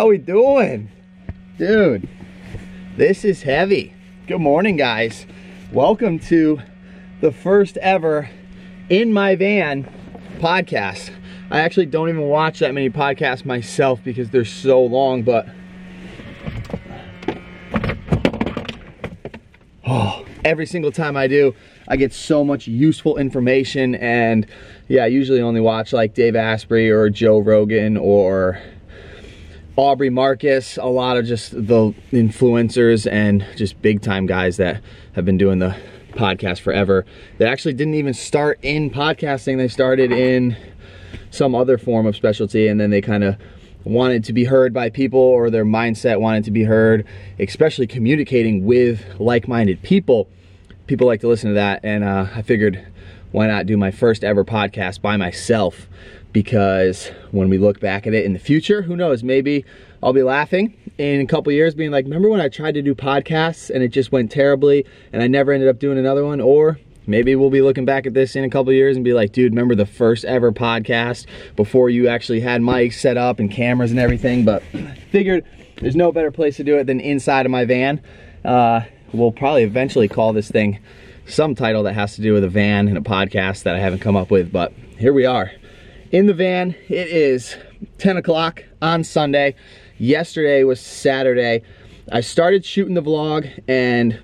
How we doing? Dude, this is heavy. Good morning, guys. Welcome to the first ever In My Van podcast. I actually don't even watch that many podcasts myself because they're so long, but oh, every single time I do, I get so much useful information and yeah, I usually only watch like Dave Asprey or Joe Rogan or Aubrey Marcus, a lot of just the influencers and just big time guys that have been doing the podcast forever. They actually didn't even start in podcasting, they started in some other form of specialty and then they kind of wanted to be heard by people or their mindset wanted to be heard, especially communicating with like minded people. People like to listen to that, and uh, I figured why not do my first ever podcast by myself because when we look back at it in the future, who knows, maybe I'll be laughing in a couple years being like, remember when I tried to do podcasts and it just went terribly and I never ended up doing another one? Or maybe we'll be looking back at this in a couple years and be like, dude, remember the first ever podcast before you actually had mics set up and cameras and everything? But figured there's no better place to do it than inside of my van. Uh, we'll probably eventually call this thing some title that has to do with a van and a podcast that I haven't come up with, but here we are in the van. It is 10 o'clock on Sunday. Yesterday was Saturday. I started shooting the vlog and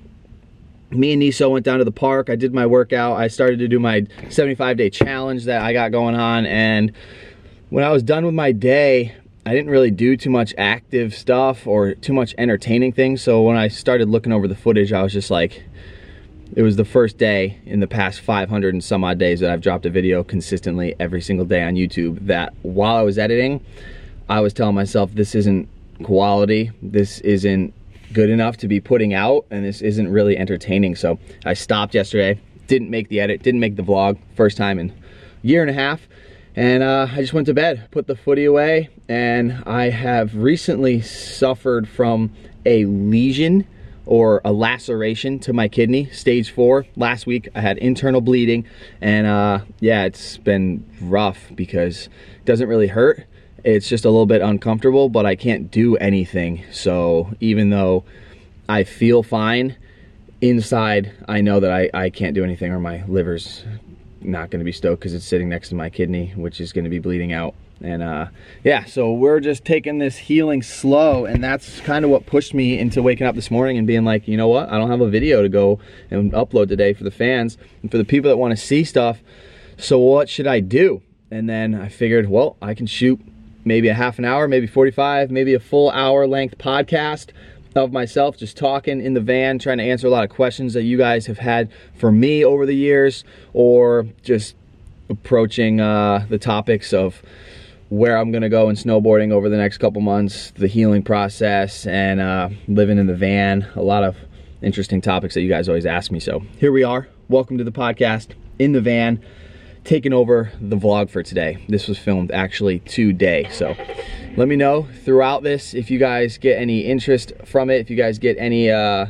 me and Niso went down to the park. I did my workout. I started to do my 75 day challenge that I got going on. And when I was done with my day, I didn't really do too much active stuff or too much entertaining things. So when I started looking over the footage, I was just like, it was the first day in the past 500 and some odd days that I've dropped a video consistently every single day on YouTube that while I was editing, I was telling myself this isn't quality, this isn't good enough to be putting out, and this isn't really entertaining. So I stopped yesterday, didn't make the edit, didn't make the vlog, first time in a year and a half, and uh, I just went to bed, put the footy away, and I have recently suffered from a lesion or a laceration to my kidney, stage four. Last week I had internal bleeding and uh, yeah, it's been rough because it doesn't really hurt. It's just a little bit uncomfortable, but I can't do anything. So even though I feel fine, inside I know that I, I can't do anything or my liver's not gonna be stoked because it's sitting next to my kidney, which is gonna be bleeding out. And uh, yeah, so we're just taking this healing slow, and that's kind of what pushed me into waking up this morning and being like, you know what? I don't have a video to go and upload today for the fans and for the people that want to see stuff. So what should I do? And then I figured, well, I can shoot maybe a half an hour, maybe 45, maybe a full hour length podcast of myself just talking in the van, trying to answer a lot of questions that you guys have had for me over the years, or just approaching uh, the topics of where I'm gonna go in snowboarding over the next couple months, the healing process, and uh, living in the van. A lot of interesting topics that you guys always ask me. So here we are. Welcome to the podcast in the van, taking over the vlog for today. This was filmed actually today. So let me know throughout this if you guys get any interest from it, if you guys get any uh,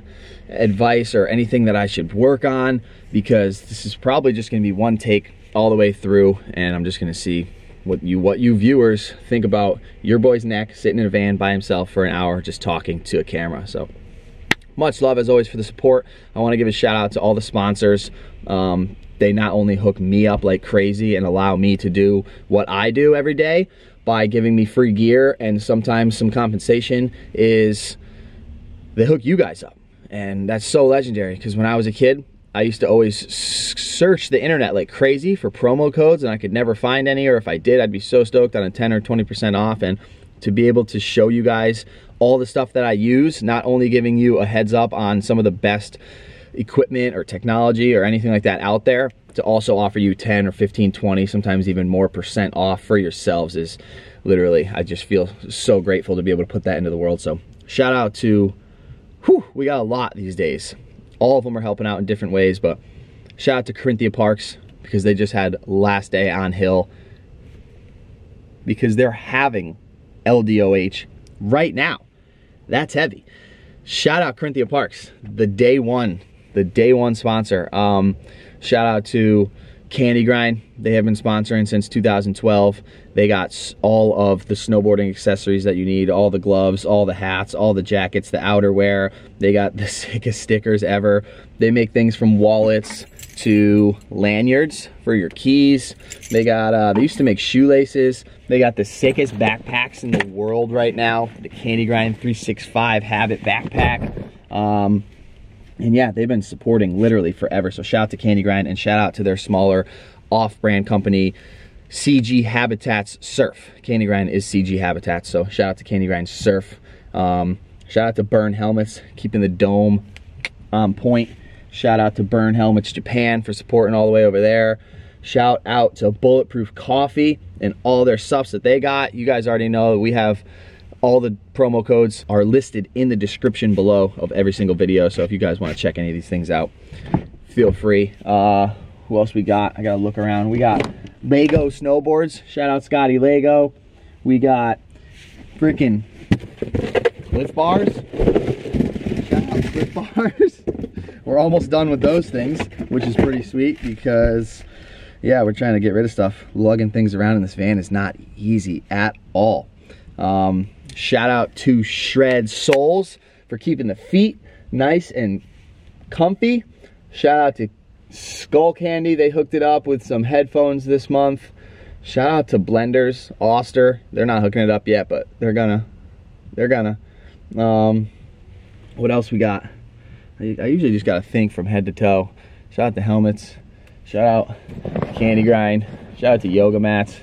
advice or anything that I should work on, because this is probably just gonna be one take all the way through, and I'm just gonna see what you what you viewers think about your boy's neck sitting in a van by himself for an hour just talking to a camera. So much love as always for the support. I want to give a shout out to all the sponsors. Um, they not only hook me up like crazy and allow me to do what I do every day by giving me free gear and sometimes some compensation is they hook you guys up. And that's so legendary because when I was a kid, I used to always search the internet like crazy for promo codes and I could never find any or if I did I'd be so stoked on a 10 or 20% off and to be able to show you guys all the stuff that I use, not only giving you a heads up on some of the best equipment or technology or anything like that out there, to also offer you 10 or 15, 20, sometimes even more percent off for yourselves is literally, I just feel so grateful to be able to put that into the world. So shout out to, whew, we got a lot these days all of them are helping out in different ways, but shout out to Corinthia Parks because they just had last day on hill because they're having LDOH right now. That's heavy. Shout out Corinthia Parks, the day one, the day one sponsor. Um, shout out to Candy Grind, they have been sponsoring since 2012. They got all of the snowboarding accessories that you need, all the gloves, all the hats, all the jackets, the outerwear. They got the sickest stickers ever. They make things from wallets to lanyards for your keys. They got, uh, they used to make shoelaces. They got the sickest backpacks in the world right now. The Candy Grind 365 Habit backpack. Um, and yeah, they've been supporting literally forever. So shout out to Candy Grind and shout out to their smaller off-brand company, CG Habitats Surf. Candy Grind is CG Habitats, so shout out to Candy Grind Surf. Um, shout out to Bern Helmets, keeping the dome on point. Shout out to Bern Helmets Japan for supporting all the way over there. Shout out to Bulletproof Coffee and all their stuffs that they got. You guys already know we have all the promo codes are listed in the description below of every single video. So if you guys want to check any of these things out, feel free. Uh, who else we got? I gotta look around. We got Lago snowboards. Shout out Scotty Lago. We got freaking Clif bars. Shout out Clif bars. we're almost done with those things, which is pretty sweet because yeah, we're trying to get rid of stuff. Lugging things around in this van is not easy at all. Um, shout out to Shred Soles for keeping the feet nice and comfy. Shout out to Skull Candy. They hooked it up with some headphones this month. Shout out to Blenders, Oster. They're not hooking it up yet, but they're gonna. They're gonna. Um, what else we got? I, I usually just gotta think from head to toe. Shout out to helmets. Shout out Candy Grind. Shout out to yoga mats.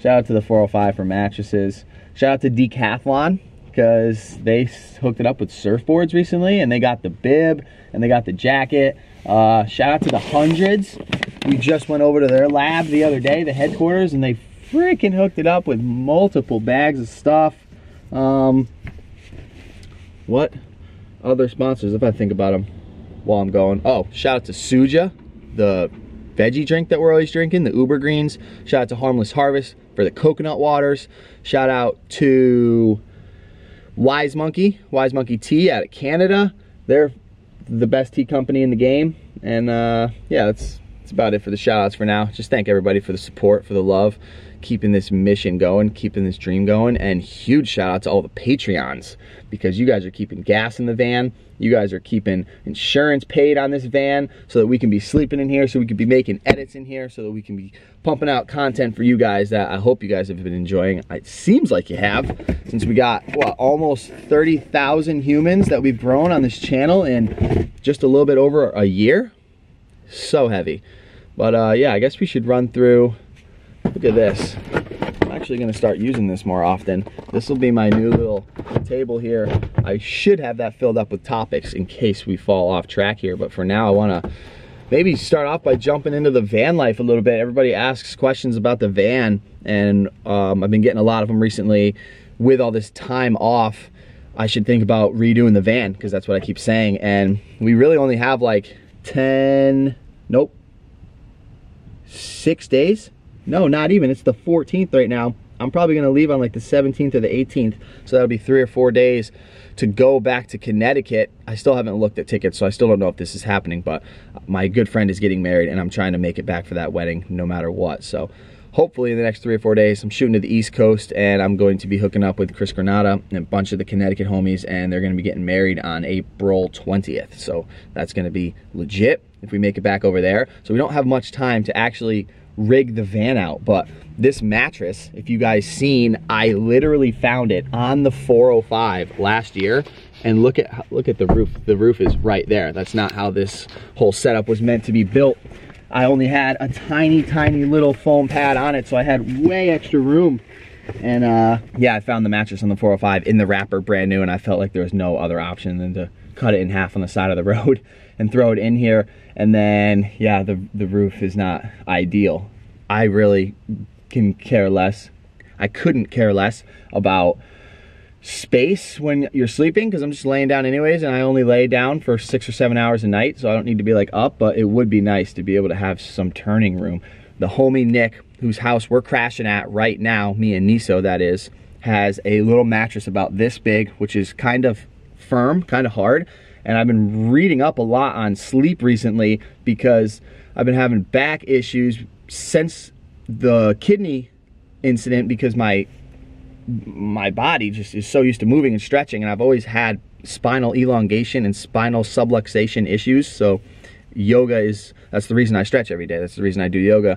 Shout out to the 405 for mattresses. Shout out to Decathlon because they hooked it up with surfboards recently and they got the bib and they got the jacket. Uh, shout out to the hundreds. We just went over to their lab the other day, the headquarters, and they freaking hooked it up with multiple bags of stuff. Um, what other sponsors, if I think about them while I'm going? Oh, shout out to Suja, the veggie drink that we're always drinking, the Uber Greens. Shout out to Harmless Harvest for the coconut waters. Shout out to Wise Monkey, Wise Monkey Tea out of Canada. They're the best tea company in the game. And uh, yeah, that's, that's about it for the shout outs for now. Just thank everybody for the support, for the love, keeping this mission going, keeping this dream going. And huge shout out to all the Patreons because you guys are keeping gas in the van. You guys are keeping insurance paid on this van so that we can be sleeping in here, so we can be making edits in here, so that we can be pumping out content for you guys that I hope you guys have been enjoying. It seems like you have, since we got, what, almost 30,000 humans that we've grown on this channel in just a little bit over a year. So heavy. But uh, yeah, I guess we should run through, look at this I'm actually to start using this more often. This will be my new little table here. I should have that filled up with topics in case we fall off track here. But for now, I want to maybe start off by jumping into the van life a little bit. Everybody asks questions about the van, and um, I've been getting a lot of them recently with all this time off. I should think about redoing the van because that's what I keep saying. And we really only have like 10, nope, six days no, not even. It's the 14th right now. I'm probably gonna leave on like the 17th or the 18th. So that'll be three or four days to go back to Connecticut. I still haven't looked at tickets, so I still don't know if this is happening, but my good friend is getting married and I'm trying to make it back for that wedding no matter what. So hopefully in the next three or four days, I'm shooting to the East Coast and I'm going to be hooking up with Chris Granada and a bunch of the Connecticut homies and they're gonna be getting married on April 20th. So that's gonna be legit if we make it back over there. So we don't have much time to actually rig the van out. But this mattress, if you guys seen, I literally found it on the 405 last year. And look at look at the roof. The roof is right there. That's not how this whole setup was meant to be built. I only had a tiny, tiny little foam pad on it, so I had way extra room. And uh, yeah, I found the mattress on the 405 in the wrapper, brand new, and I felt like there was no other option than to cut it in half on the side of the road and throw it in here. And then, yeah, the, the roof is not ideal. I really can care less. I couldn't care less about space when you're sleeping because I'm just laying down anyways and I only lay down for six or seven hours a night so I don't need to be like up but it would be nice to be able to have some turning room. The homie Nick whose house we're crashing at right now, me and Niso that is, has a little mattress about this big which is kind of firm, kind of hard And I've been reading up a lot on sleep recently because I've been having back issues since the kidney incident because my my body just is so used to moving and stretching and I've always had spinal elongation and spinal subluxation issues. So yoga is that's the reason I stretch every day. That's the reason I do yoga.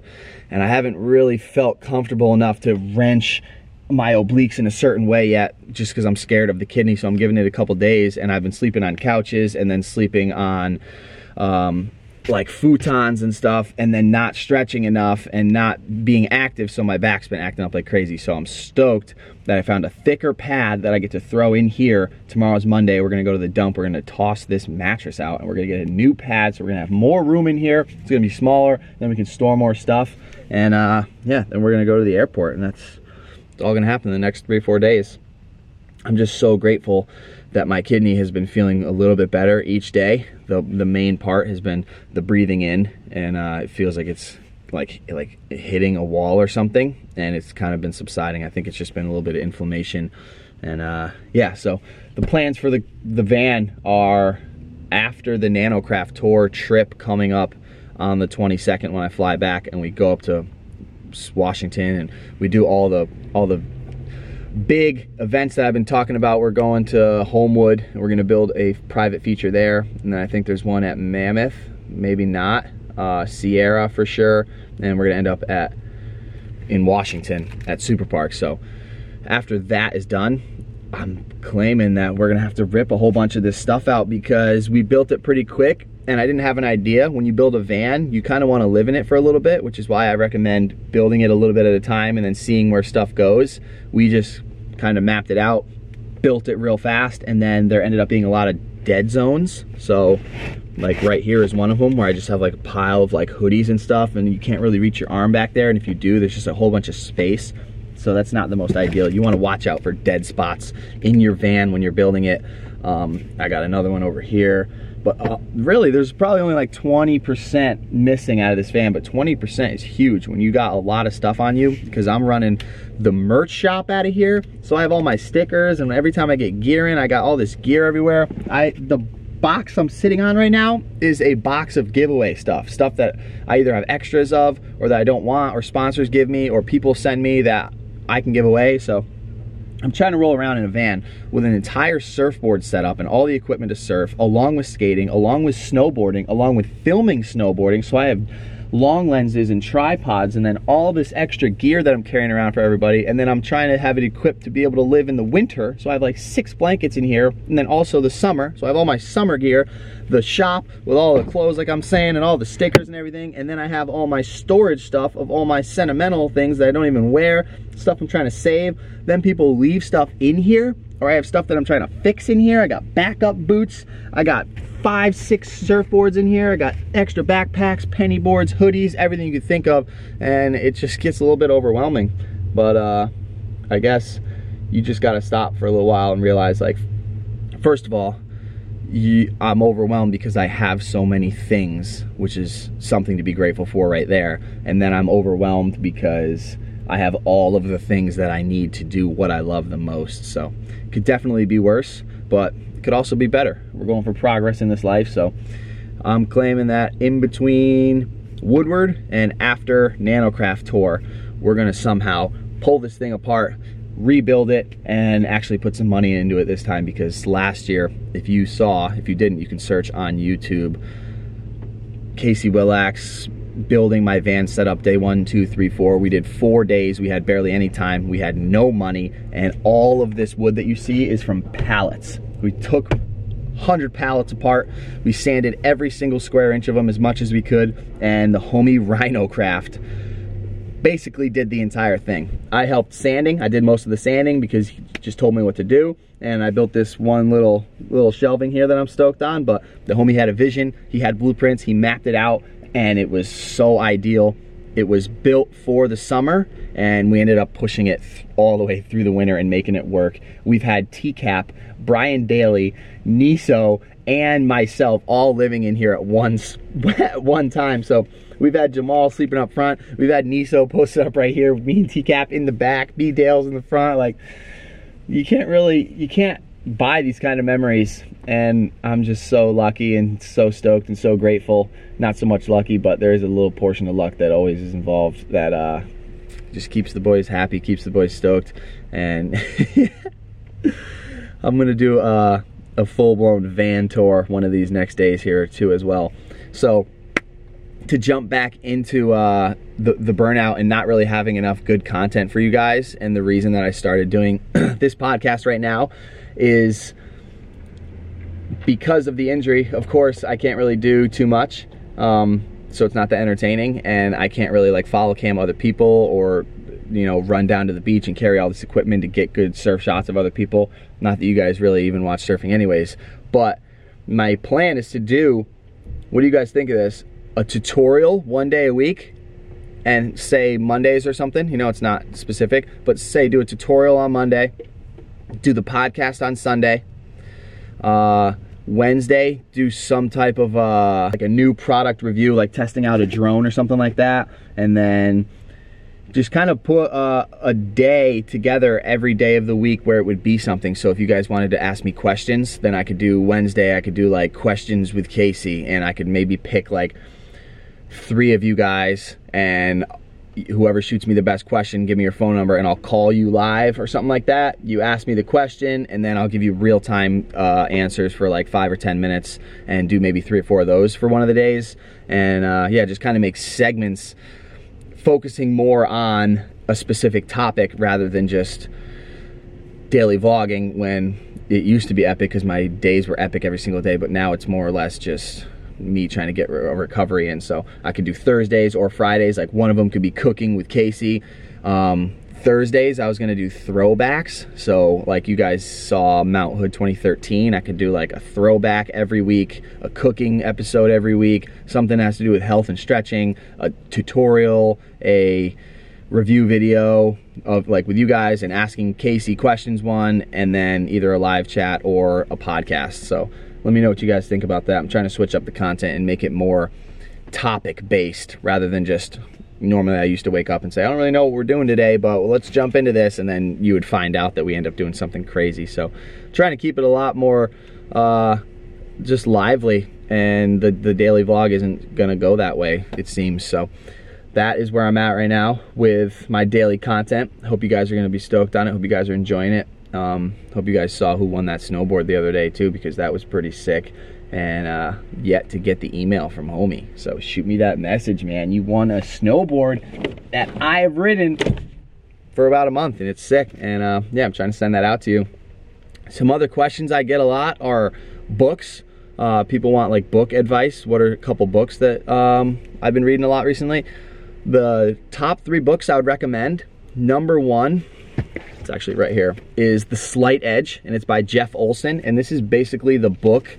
And I haven't really felt comfortable enough to wrench my obliques in a certain way yet just because I'm scared of the kidney. So I'm giving it a couple days and I've been sleeping on couches and then sleeping on um, like futons and stuff and then not stretching enough and not being active so my back's been acting up like crazy so i'm stoked that i found a thicker pad that i get to throw in here tomorrow's monday we're gonna go to the dump we're gonna toss this mattress out and we're gonna get a new pad so we're gonna have more room in here it's gonna be smaller then we can store more stuff and uh yeah then we're gonna go to the airport and that's it's all gonna happen in the next three four days i'm just so grateful that my kidney has been feeling a little bit better each day. The, the main part has been the breathing in and uh, it feels like it's like like hitting a wall or something and it's kind of been subsiding. I think it's just been a little bit of inflammation and uh, yeah, so the plans for the, the van are after the Nanocraft tour trip coming up on the 22nd when I fly back and we go up to Washington and we do all the all the big events that I've been talking about. We're going to Homewood. We're going to build a private feature there. And then I think there's one at Mammoth, maybe not. Uh, Sierra for sure. And we're going to end up at in Washington at Super Park. So after that is done, I'm claiming that we're gonna have to rip a whole bunch of this stuff out because we built it pretty quick and I didn't have an idea. When you build a van, you kind of want to live in it for a little bit, which is why I recommend building it a little bit at a time and then seeing where stuff goes. We just kind of mapped it out, built it real fast, and then there ended up being a lot of dead zones. So like right here is one of them where I just have like a pile of like hoodies and stuff and you can't really reach your arm back there. And if you do, there's just a whole bunch of space. So that's not the most ideal. You wanna watch out for dead spots in your van when you're building it. Um, I got another one over here. But uh, really, there's probably only like 20% missing out of this van, but 20% is huge when you got a lot of stuff on you because I'm running the merch shop out of here. So I have all my stickers and every time I get gear in, I got all this gear everywhere. I The box I'm sitting on right now is a box of giveaway stuff. Stuff that I either have extras of or that I don't want or sponsors give me or people send me that I can give away. So I'm trying to roll around in a van with an entire surfboard setup and all the equipment to surf, along with skating, along with snowboarding, along with filming snowboarding. So I have long lenses and tripods and then all this extra gear that I'm carrying around for everybody. And then I'm trying to have it equipped to be able to live in the winter. So I have like six blankets in here. And then also the summer. So I have all my summer gear. The shop with all the clothes like I'm saying and all the stickers and everything. And then I have all my storage stuff of all my sentimental things that I don't even wear. Stuff I'm trying to save. Then people leave stuff in here or I have stuff that I'm trying to fix in here I got backup boots I got five, six surfboards in here. I got extra backpacks, penny boards, hoodies, everything you could think of. And it just gets a little bit overwhelming. But uh, I guess you just got to stop for a little while and realize like, first of all, you, I'm overwhelmed because I have so many things, which is something to be grateful for right there. And then I'm overwhelmed because I have all of the things that I need to do what I love the most. So it could definitely be worse, but it could also be better. We're going for progress in this life, so I'm claiming that in between Woodward and after Nanocraft Tour, we're gonna somehow pull this thing apart, rebuild it, and actually put some money into it this time because last year, if you saw, if you didn't, you can search on YouTube, Casey Willax building my van setup day one, two, three, four. We did four days. We had barely any time. We had no money. And all of this wood that you see is from pallets. We took 100 pallets apart. We sanded every single square inch of them as much as we could, and the homie Rhino Craft basically did the entire thing. I helped sanding. I did most of the sanding because he just told me what to do, and I built this one little little shelving here that I'm stoked on, but the homie had a vision. He had blueprints. He mapped it out, and it was so ideal. It was built for the summer and we ended up pushing it all the way through the winter and making it work. We've had TCAP, Brian Daly, Niso, and myself all living in here at once at one time. So we've had Jamal sleeping up front. We've had Niso posted up right here. Me and TCAP in the back. B Dale's in the front. Like you can't really, you can't buy these kind of memories and I'm just so lucky and so stoked and so grateful. Not so much lucky, but there is a little portion of luck that always is involved that uh, just keeps the boys happy, keeps the boys stoked. And I'm gonna do a, a full-blown van tour one of these next days here too as well. So to jump back into uh, the, the burnout and not really having enough good content for you guys and the reason that I started doing this podcast right now is because of the injury. Of course, I can't really do too much. Um, so it's not that entertaining and I can't really like follow cam other people or you know run down to the beach and carry all this equipment to get good surf shots of other people. Not that you guys really even watch surfing anyways, but my plan is to do what do you guys think of this? A tutorial one day a week and say Mondays or something. You know, it's not specific, but say do a tutorial on Monday, do the podcast on Sunday. Uh, Wednesday, do some type of uh, like a new product review, like testing out a drone or something like that, and then just kind of put uh, a day together every day of the week where it would be something. So if you guys wanted to ask me questions, then I could do Wednesday. I could do like questions with Casey, and I could maybe pick like three of you guys and whoever shoots me the best question, give me your phone number and I'll call you live or something like that. You ask me the question and then I'll give you real time uh, answers for like five or 10 minutes and do maybe three or four of those for one of the days. And uh, yeah, just kind of make segments focusing more on a specific topic rather than just daily vlogging when it used to be epic because my days were epic every single day, but now it's more or less just me trying to get a recovery in. So I could do Thursdays or Fridays. Like one of them could be cooking with Casey. Um, Thursdays, I was gonna do throwbacks. So like you guys saw Mount Hood 2013, I could do like a throwback every week, a cooking episode every week, something that has to do with health and stretching, a tutorial, a review video of like with you guys and asking Casey questions one, and then either a live chat or a podcast. So let me know what you guys think about that. I'm trying to switch up the content and make it more topic based rather than just normally I used to wake up and say, I don't really know what we're doing today, but let's jump into this. And then you would find out that we end up doing something crazy. So trying to keep it a lot more uh, just lively. And the, the daily vlog isn't going to go that way, it seems. So that is where I'm at right now with my daily content. Hope you guys are going to be stoked on it. Hope you guys are enjoying it. Um, hope you guys saw who won that snowboard the other day too, because that was pretty sick. And uh, yet to get the email from homie. So shoot me that message, man. You won a snowboard that I have ridden for about a month, and it's sick. And uh, yeah, I'm trying to send that out to you. Some other questions I get a lot are books. Uh, people want like book advice. What are a couple books that um, I've been reading a lot recently? The top three books I would recommend. Number one it's actually right here, is The Slight Edge, and it's by Jeff Olson. And this is basically the book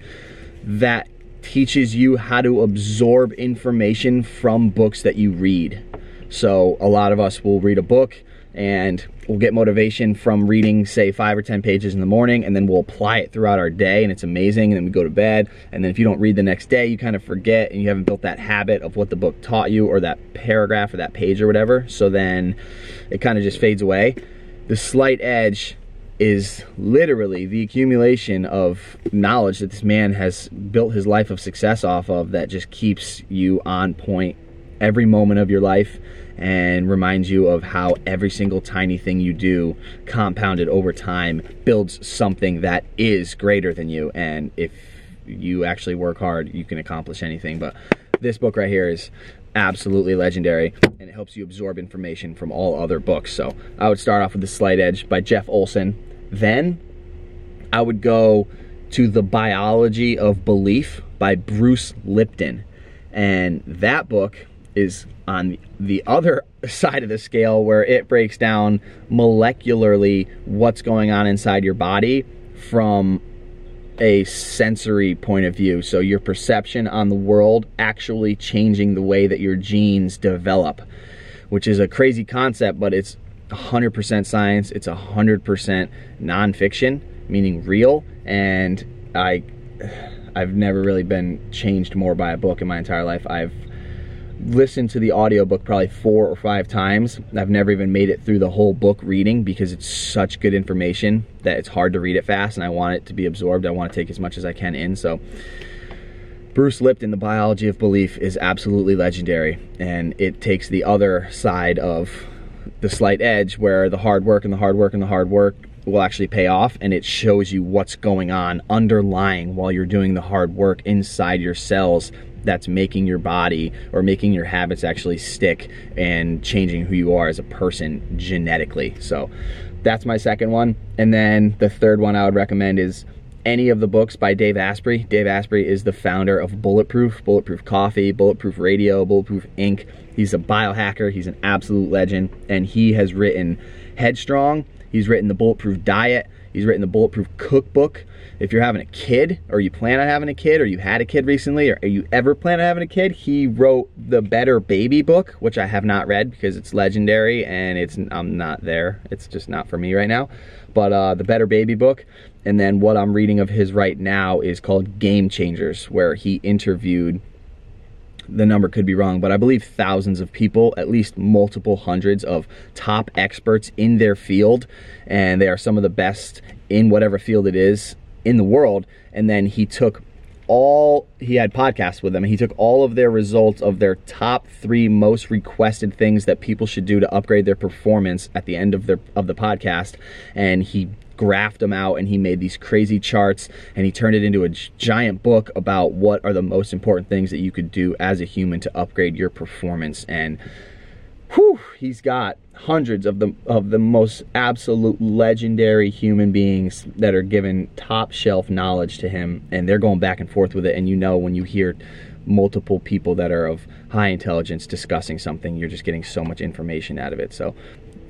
that teaches you how to absorb information from books that you read. So a lot of us will read a book and we'll get motivation from reading say five or 10 pages in the morning and then we'll apply it throughout our day and it's amazing and then we go to bed and then if you don't read the next day you kind of forget and you haven't built that habit of what the book taught you or that paragraph or that page or whatever so then it kind of just fades away the slight edge is literally the accumulation of knowledge that this man has built his life of success off of that just keeps you on point every moment of your life and reminds you of how every single tiny thing you do compounded over time builds something that is greater than you. And if you actually work hard you can accomplish anything. But this book right here is absolutely legendary and it helps you absorb information from all other books. So I would start off with The Slight Edge by Jeff Olson. Then I would go to The Biology of Belief by Bruce Lipton. And that book is on the other side of the scale where it breaks down molecularly what's going on inside your body from a sensory point of view. So your perception on the world actually changing the way that your genes develop, which is a crazy concept, but it's 100% science. It's 100% nonfiction, meaning real. And I, I've never really been changed more by a book in my entire life. I've listened to the audiobook probably four or five times. I've never even made it through the whole book reading because it's such good information that it's hard to read it fast and I want it to be absorbed. I want to take as much as I can in. So Bruce Lipton, The Biology of Belief, is absolutely legendary. And it takes the other side of the slight edge where the hard work and the hard work and the hard work will actually pay off and it shows you what's going on underlying while you're doing the hard work inside your cells that's making your body or making your habits actually stick and changing who you are as a person genetically. So that's my second one. And then the third one I would recommend is any of the books by Dave Asprey. Dave Asprey is the founder of Bulletproof, Bulletproof Coffee, Bulletproof Radio, Bulletproof Inc. He's a biohacker, he's an absolute legend, and he has written Headstrong, he's written the Bulletproof Diet, he's written the Bulletproof Cookbook. If you're having a kid, or you plan on having a kid, or you had a kid recently, or you ever plan on having a kid, he wrote the Better Baby book, which I have not read because it's legendary and it's I'm not there. It's just not for me right now. But uh, the Better Baby book, and then what I'm reading of his right now is called Game Changers, where he interviewed the number could be wrong, but I believe thousands of people, at least multiple hundreds of top experts in their field, and they are some of the best in whatever field it is in the world. And then he took all he had podcasts with them he took all of their results of their top three most requested things that people should do to upgrade their performance at the end of their of the podcast and he graphed them out and he made these crazy charts and he turned it into a giant book about what are the most important things that you could do as a human to upgrade your performance and whew, he's got hundreds of the of the most absolute legendary human beings that are given top shelf knowledge to him and they're going back and forth with it and you know when you hear multiple people that are of high intelligence discussing something you're just getting so much information out of it. So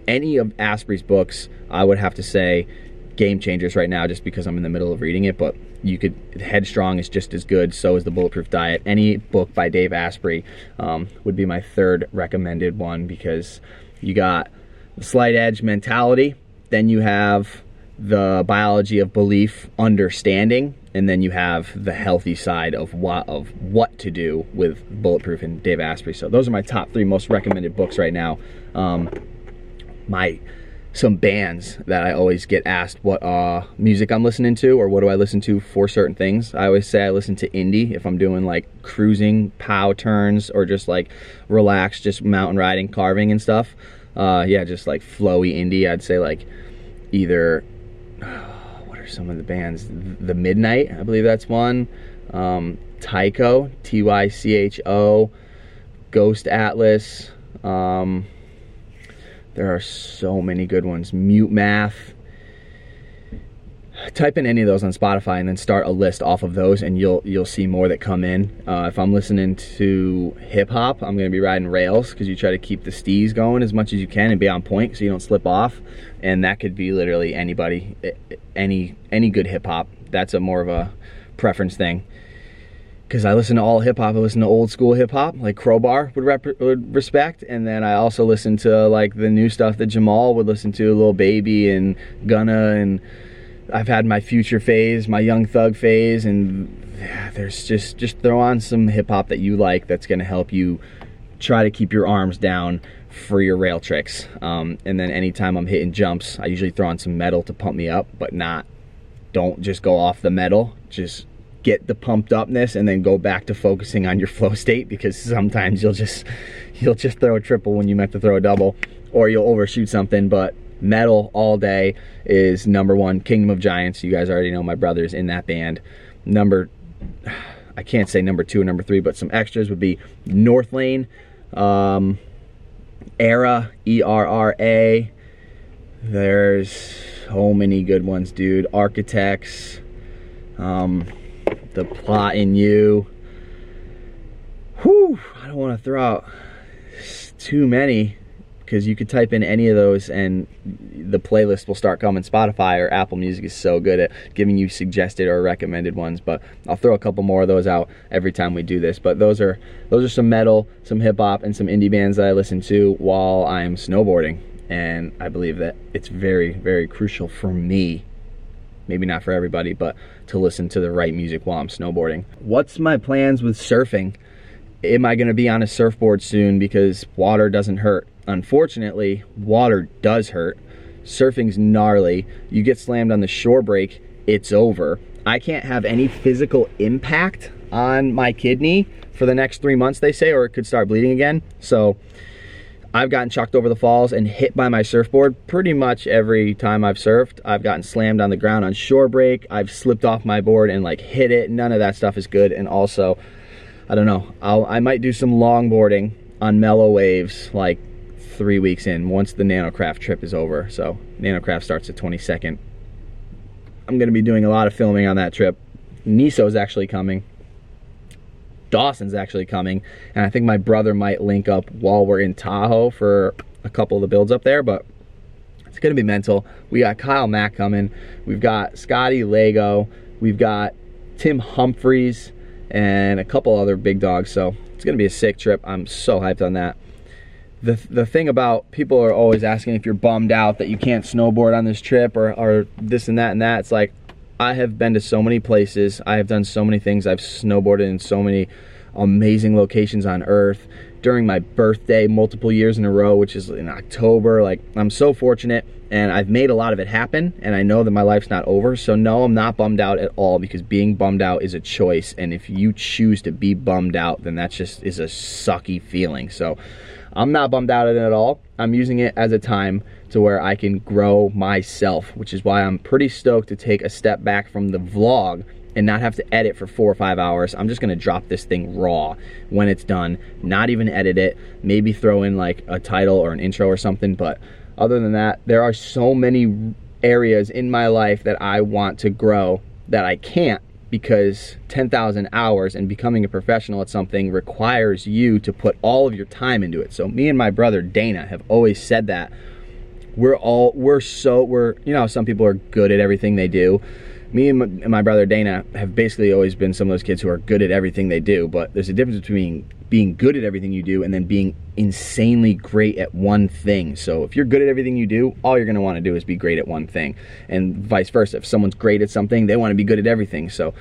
any of Asprey's books I would have to say game changers right now just because I'm in the middle of reading it but you could headstrong is just as good so is the bulletproof diet. Any book by dave asprey um, would be my third recommended one because you got the slight edge mentality then you have the biology of belief understanding and then you have the healthy side of what of what to do with bulletproof and dave asprey. So those are my top three most recommended books right now. Um, my some bands that I always get asked what uh, music I'm listening to or what do I listen to for certain things. I always say I listen to indie if I'm doing like cruising, pow turns, or just like relaxed, just mountain riding, carving and stuff. Uh, yeah, just like flowy indie. I'd say like either what are some of the bands? The Midnight, I believe that's one. Um, Tycho, T Y C H O, Ghost Atlas. Um, there are so many good ones. Mute Math. Type in any of those on Spotify and then start a list off of those, and you'll you'll see more that come in. Uh, if I'm listening to hip hop, I'm gonna be riding rails because you try to keep the steez going as much as you can and be on point so you don't slip off. And that could be literally anybody, any any good hip hop. That's a more of a preference thing because I listen to all hip hop. I listen to old school hip hop, like Crowbar would, rep- would respect, and then I also listen to like the new stuff that Jamal would listen to, Lil Baby and Gunna, and I've had my future phase, my Young Thug phase, and yeah, there's just just throw on some hip hop that you like that's gonna help you try to keep your arms down for your rail tricks. Um, and then anytime I'm hitting jumps, I usually throw on some metal to pump me up, but not. Don't just go off the metal. Just get the pumped upness and then go back to focusing on your flow state because sometimes you'll just you'll just throw a triple when you meant to throw a double or you'll overshoot something. But metal all day is number one. Kingdom of giants you guys already know my brother's in that band. Number i can't say number two or number three but some extras would be northlane um, era e-r-r-a there's so many good ones dude. Architects um, the plot in you. Whew, I don't want to throw out too many because you could type in any of those and the playlist will start coming. Spotify or Apple Music is so good at giving you suggested or recommended ones, but I'll throw a couple more of those out every time we do this. But those are those are some metal, some hip hop, and some indie bands that I listen to while I'm snowboarding. And I believe that it's very, very crucial for me maybe not for everybody, but to listen to the right music while I'm snowboarding. What's my plans with surfing? am I gonna be on a surfboard soon because water doesn't hurt? Unfortunately, water does hurt. Surfing's gnarly. You get slammed on the shore break, it's over. I can't have any physical impact on my kidney for the next three months, they say, or it could start bleeding again. So I've gotten chucked over the falls and hit by my surfboard pretty much every time I've surfed. I've gotten slammed on the ground on shore break. I've slipped off my board and like hit it. None of that stuff is good. And also, I don't know, I'll, I might do some longboarding on mellow waves like three weeks in once the Nanocraft trip is over. So Nanocraft starts the 22nd. I'm gonna be doing a lot of filming on that trip. Niso's actually coming. Dawson's actually coming, and I think my brother might link up while we're in Tahoe for a couple of the builds up there, but it's gonna be mental. We got Kyle Mack coming, we've got Scotty Lago, we've got Tim Humphreys, and a couple other big dogs, so it's gonna be a sick trip. I'm so hyped on that. The, the thing about people are always asking if you're bummed out that you can't snowboard on this trip or, or this and that and that. It's like, I have been to so many places. I have done so many things. I've snowboarded in so many amazing locations on earth during my birthday multiple years in a row, which is in October. Like, I'm so fortunate and I've made a lot of it happen and I know that my life's not over. So, no, I'm not bummed out at all because being bummed out is a choice. And if you choose to be bummed out, then that just is a sucky feeling. So, I'm not bummed out at it at all. I'm using it as a time to where I can grow myself, which is why I'm pretty stoked to take a step back from the vlog and not have to edit for four or five hours. I'm just gonna drop this thing raw when it's done, not even edit it, maybe throw in like a title or an intro or something. But other than that, there are so many areas in my life that I want to grow that I can't because 10,000 hours and becoming a professional at something requires you to put all of your time into it. So me and my brother Dana have always said that we're all we're so we're you know some people are good at everything they do me and my, and my, brother dana have basically always been some of those kids who are good at everything they do but there's a difference between being good at everything you do and then being insanely great at one thing. So if you're good at everything you do all you're going to want to do is be great at one thing. And vice versa if someone's great at something they want to be good at everything. So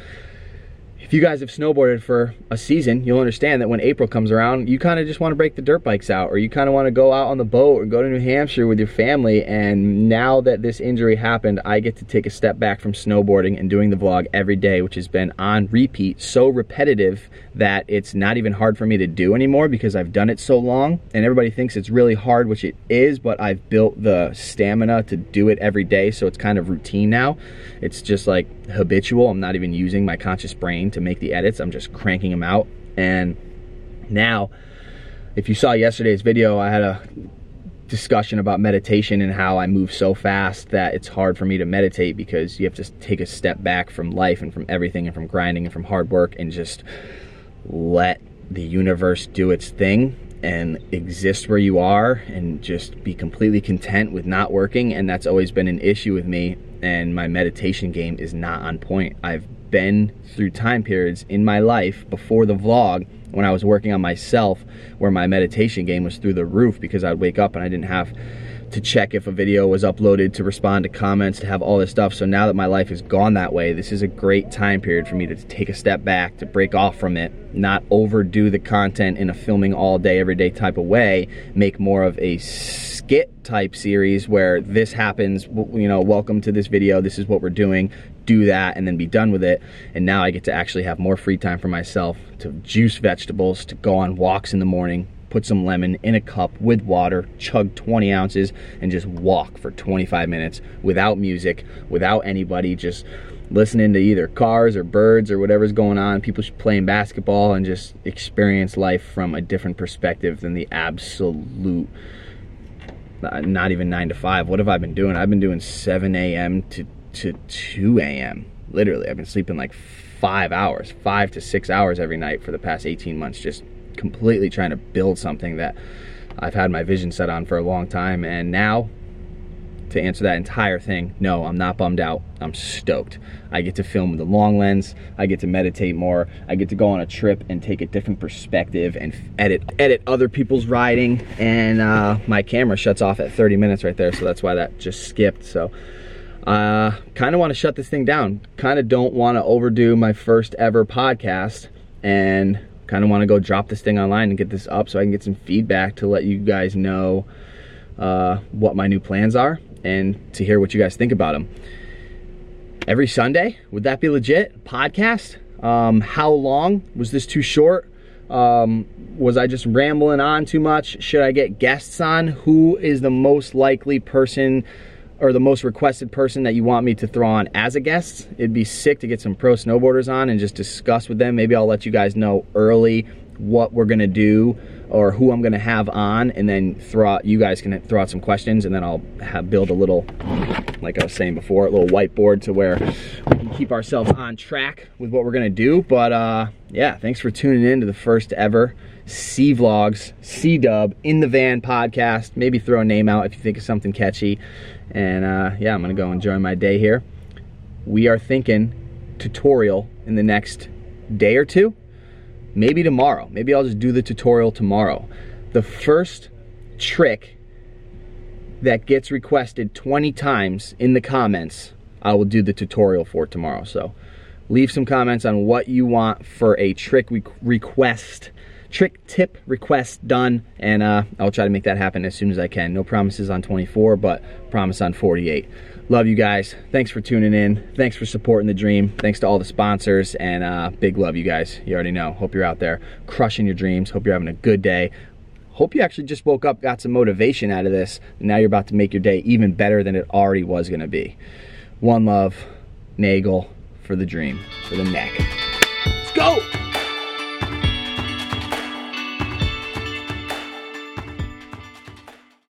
if you guys have snowboarded for a season, you'll understand that when April comes around, you kind of just want to break the dirt bikes out, or you kind of want to go out on the boat or go to New Hampshire with your family. And now that this injury happened, I get to take a step back from snowboarding and doing the vlog every day, which has been on repeat, so repetitive that it's not even hard for me to do anymore because I've done it so long. And everybody thinks it's really hard, which it is, but I've built the stamina to do it every day, so it's kind of routine now. It's just like habitual. I'm not even using my conscious brain to make the edits. I'm just cranking them out. And now, if you saw yesterday's video, I had a discussion about meditation and how I move so fast that it's hard for me to meditate because you have to take a step back from life and from everything and from grinding and from hard work and just let the universe do its thing and exist where you are and just be completely content with not working and that's always been an issue with me and my meditation game is not on point. I've been through time periods in my life before the vlog when I was working on myself where my meditation game was through the roof because I'd wake up and I didn't have to check if a video was uploaded, to respond to comments, to have all this stuff. So now that my life has gone that way, this is a great time period for me to take a step back, to break off from it, not overdo the content in a filming all day, every day type of way, make more of a skit type series where this happens, you know, welcome to this video, this is what we're doing, do that and then be done with it. And now I get to actually have more free time for myself to juice vegetables, to go on walks in the morning, put some lemon in a cup with water, chug 20 ounces, and just walk for 25 minutes without music, without anybody, just listening to either cars or birds or whatever's going on, people playing basketball, and just experience life from a different perspective than the absolute not even 9 to 5. What have I been doing? I've been doing 7 a.m. to, to 2 a.m. Literally, I've been sleeping like five hours, five to six hours every night for the past 18 months, just completely trying to build something that I've had my vision set on for a long time. And now, to answer that entire thing, no, I'm not bummed out. I'm stoked. I get to film with a long lens. I get to meditate more. I get to go on a trip and take a different perspective and edit edit other people's riding. And uh, my camera shuts off at 30 minutes right there, so that's why that just skipped. So. Uh, kind of want to shut this thing down. Kind of don't want to overdo my first ever podcast and kind of want to go drop this thing online and get this up so I can get some feedback to let you guys know uh, what my new plans are and to hear what you guys think about them. Every Sunday, would that be legit? Podcast? Um, how long? Was this too short? Um, was I just rambling on too much? Should I get guests on? Who is the most likely person or the most requested person that you want me to throw on as a guest. It'd be sick to get some pro snowboarders on and just discuss with them. Maybe I'll let you guys know early what we're gonna do or who I'm gonna have on, and then throw out, you guys can throw out some questions, and then I'll have build a little, like I was saying before, a little whiteboard to where we can keep ourselves on track with what we're gonna do. But uh, yeah, thanks for tuning in to the first ever C Vlogs, C Dub in the van podcast. Maybe throw a name out if you think of something catchy. And uh, yeah, I'm gonna go enjoy my day here. We are thinking tutorial in the next day or two maybe tomorrow. Maybe I'll just do the tutorial tomorrow. The first trick that gets requested 20 times in the comments, I will do the tutorial for tomorrow. So leave some comments on what you want for a trick request, trick tip request done, and uh, I'll try to make that happen as soon as I can. No promises on 24, but promise on 48. Love you guys. Thanks for tuning in. Thanks for supporting the dream. Thanks to all the sponsors and uh, big love, you guys. You already know. Hope you're out there crushing your dreams. Hope you're having a good day. Hope you actually just woke up, got some motivation out of this. now you're about to make your day even better than it already was going to be. One love, Nagel for the dream, for the neck. Let's go!